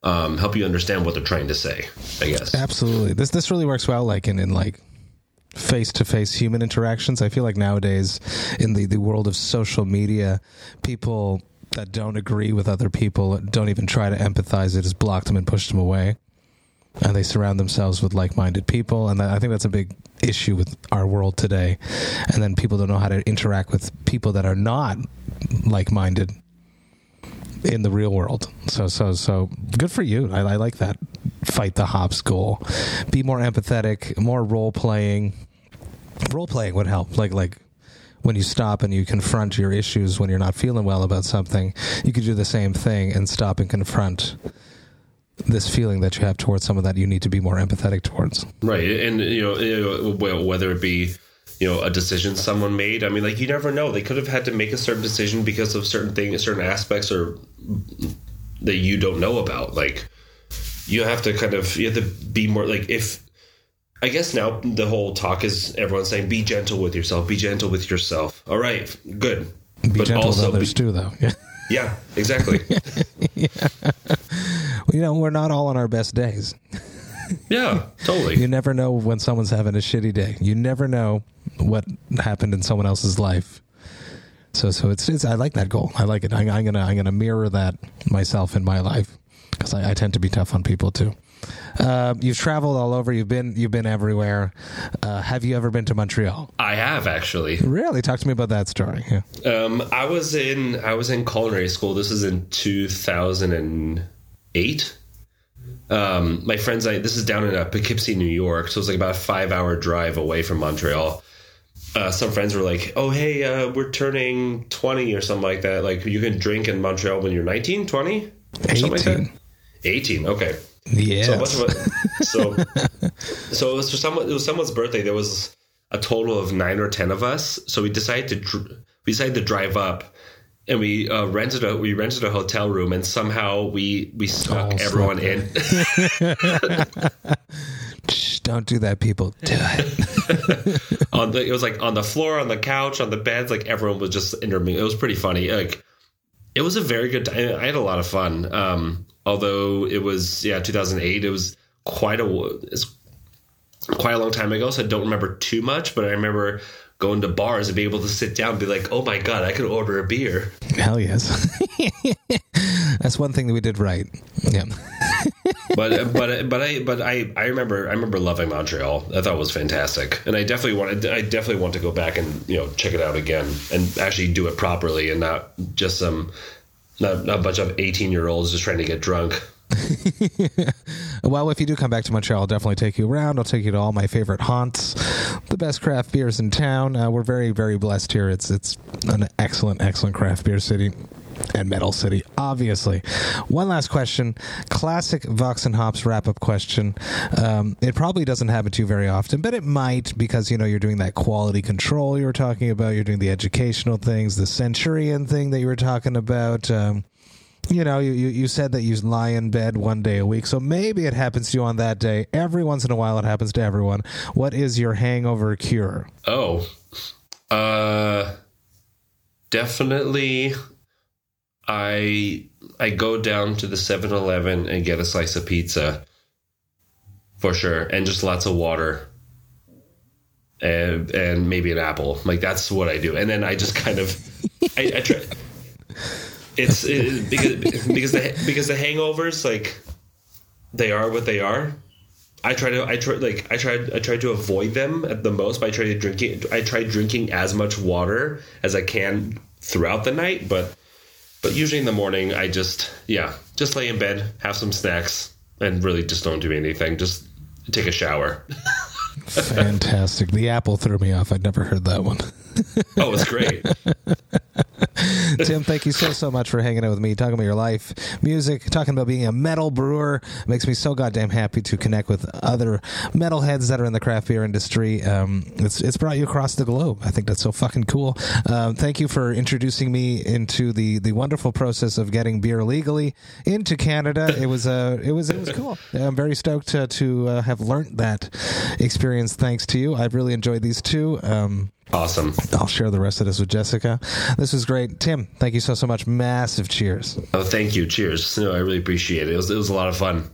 um, help you understand what they're trying to say. I guess absolutely. This this really works well, like in in like face to face human interactions. I feel like nowadays in the the world of social media, people that don't agree with other people don't even try to empathize. It just block them and push them away. And they surround themselves with like minded people. And I think that's a big issue with our world today. And then people don't know how to interact with people that are not like minded in the real world. So so so good for you. I, I, like that. Fight the hops goal. Be more empathetic, more role playing. Role playing would help. Like like when you stop and you confront your issues when you're not feeling well about something, you could do the same thing and stop and confront this feeling that you have towards someone that you need to be more empathetic towards. Right, and you know, whether it be you know a decision someone made. I mean, like you never know. They could have had to make a certain decision because of certain things, certain aspects, or that you don't know about. Like you have to kind of you have to be more like if. I guess now the whole talk is everyone saying be gentle with yourself, be gentle with yourself. All right, good. Be but gentle also with others be, too, though. Yeah. [laughs] Yeah, exactly. [laughs] yeah. You know, we're not all on our best days. [laughs] yeah, totally. You never know when someone's having a shitty day. You never know what happened in someone else's life. So, so it's, it's I like that goal. I like it. I, am gonna I'm gonna mirror that myself in my life because I, I, tend to be tough on people too. Uh, you've traveled all over. You've been you've been everywhere. Uh, have you ever been to Montreal? I have actually. Really? Talk to me about that story. Yeah. Um, I was in I was in culinary school. This is in 2008 um, my friends, I this is down in uh, Poughkeepsie, New York, so it's like about a five hour drive away from Montreal. Uh, some friends were like, "Oh, hey, uh, we're turning 20 or something like that. Like, you can drink in Montreal when you're 19, 20, 18. Like 18. Okay. Yeah. So, [laughs] so, so it was for someone. It was someone's birthday. There was a total of nine or ten of us. So we decided to we decided to drive up and we uh, rented a we rented a hotel room and somehow we we snuck oh, everyone in. [laughs] Don't do that, people. Do it. [laughs] on the it was like on the floor, on the couch, on the beds, like everyone was just intermingling. It was pretty funny. Like it was a very good time. I had a lot of fun. Um, although it was yeah 2008, it was quite a it's quite a long time ago, so I don't remember too much. But I remember going to bars and being able to sit down and be like, oh my god, I could order a beer. Hell yes. [laughs] That's one thing that we did right. Yeah. [laughs] but uh, but uh, but I but I I remember I remember loving Montreal. I thought it was fantastic, and I definitely wanted I definitely want to go back and you know check it out again and actually do it properly and not just some not, not a bunch of eighteen year olds just trying to get drunk. [laughs] well, if you do come back to Montreal, I'll definitely take you around. I'll take you to all my favorite haunts, the best craft beers in town. Uh, we're very, very blessed here. It's it's an excellent, excellent craft beer city and Metal City, obviously. One last question, classic Vox and Hops wrap up question. Um, it probably doesn't happen to you very often, but it might because you know you're doing that quality control you were talking about. You're doing the educational things, the Centurion thing that you were talking about. Um, you know, you, you said that you lie in bed one day a week, so maybe it happens to you on that day. Every once in a while, it happens to everyone. What is your hangover cure? Oh, uh, definitely. I I go down to the 7-Eleven and get a slice of pizza for sure, and just lots of water. And, and maybe an apple. Like that's what I do. And then I just kind of I, I try it's it, because because the because the hangovers like they are what they are. I try to I try like I tried I tried to avoid them at the most by trying to drinking I tried drinking as much water as I can throughout the night, but but usually in the morning I just yeah just lay in bed, have some snacks, and really just don't do anything. Just take a shower. Fantastic. The apple threw me off. I'd never heard that one. oh, it's great. [laughs] [laughs] Tim, thank you so so much for hanging out with me, talking about your life, music, talking about being a metal brewer. It makes me so goddamn happy to connect with other metalheads that are in the craft beer industry. Um, it's it's brought you across the globe. I think that's so fucking cool. Um, thank you for introducing me into the the wonderful process of getting beer legally into Canada. It was uh, it was it was cool. I'm very stoked to, to uh, have learned that experience thanks to you. I've really enjoyed these two. Um, Awesome. I'll share the rest of this with Jessica. This was great. Tim, thank you so, so much. Massive cheers. Oh, thank you. Cheers. No, I really appreciate it. It was, it was a lot of fun.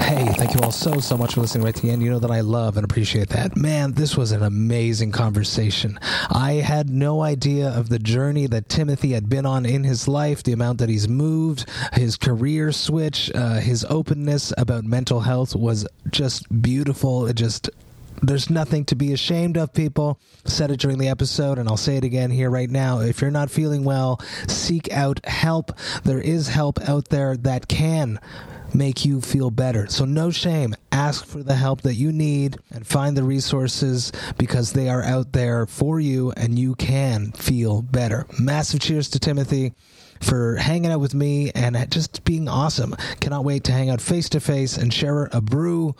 Hey, thank you all so, so much for listening right to the end. You know that I love and appreciate that. Man, this was an amazing conversation. I had no idea of the journey that Timothy had been on in his life, the amount that he's moved, his career switch, uh, his openness about mental health was just beautiful. It just there's nothing to be ashamed of, people. Said it during the episode, and I'll say it again here right now. If you're not feeling well, seek out help. There is help out there that can make you feel better. So, no shame. Ask for the help that you need and find the resources because they are out there for you and you can feel better. Massive cheers to Timothy for hanging out with me and just being awesome. Cannot wait to hang out face to face and share a brew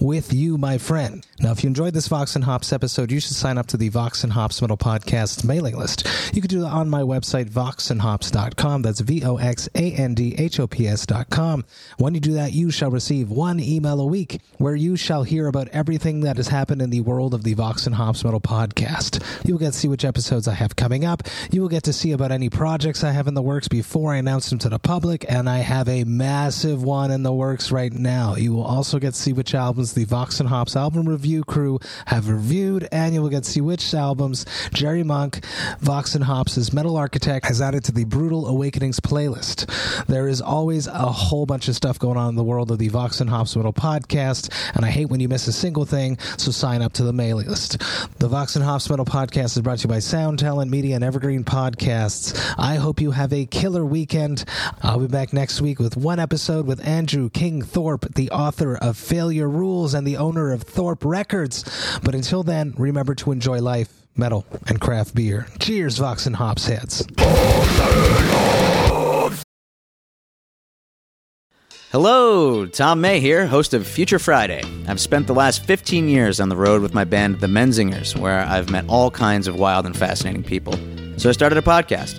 with you, my friend. Now, if you enjoyed this Vox and Hops episode, you should sign up to the Vox and Hops Metal Podcast mailing list. You can do that on my website, voxandhops.com. That's V O X A N D H O P S.com. When you do that, you shall receive one email a week where you shall hear about everything that has happened in the world of the Vox and Hops Metal Podcast. You will get to see which episodes I have coming up. You will get to see about any projects I have in the works before I announce them to the public, and I have a massive one in the works right now. You will also get to see which albums the Vox and Hops album review crew have reviewed, and you will get to see which albums Jerry Monk, Vox and Hops' Metal Architect, has added to the Brutal Awakenings playlist. There is always a whole bunch of stuff going on in the world of the Vox and Hops Metal podcast, and I hate when you miss a single thing, so sign up to the mailing list. The Vox and Hops Metal podcast is brought to you by Sound Talent Media and Evergreen Podcasts. I hope you have a killer weekend. I'll be back next week with one episode with Andrew King Thorpe, the author of Failure Rules and the owner of Thorpe Records. But until then, remember to enjoy life, metal, and craft beer. Cheers, Vox and Hops heads. Hello, Tom May here, host of Future Friday. I've spent the last 15 years on the road with my band, The Menzingers, where I've met all kinds of wild and fascinating people. So I started a podcast.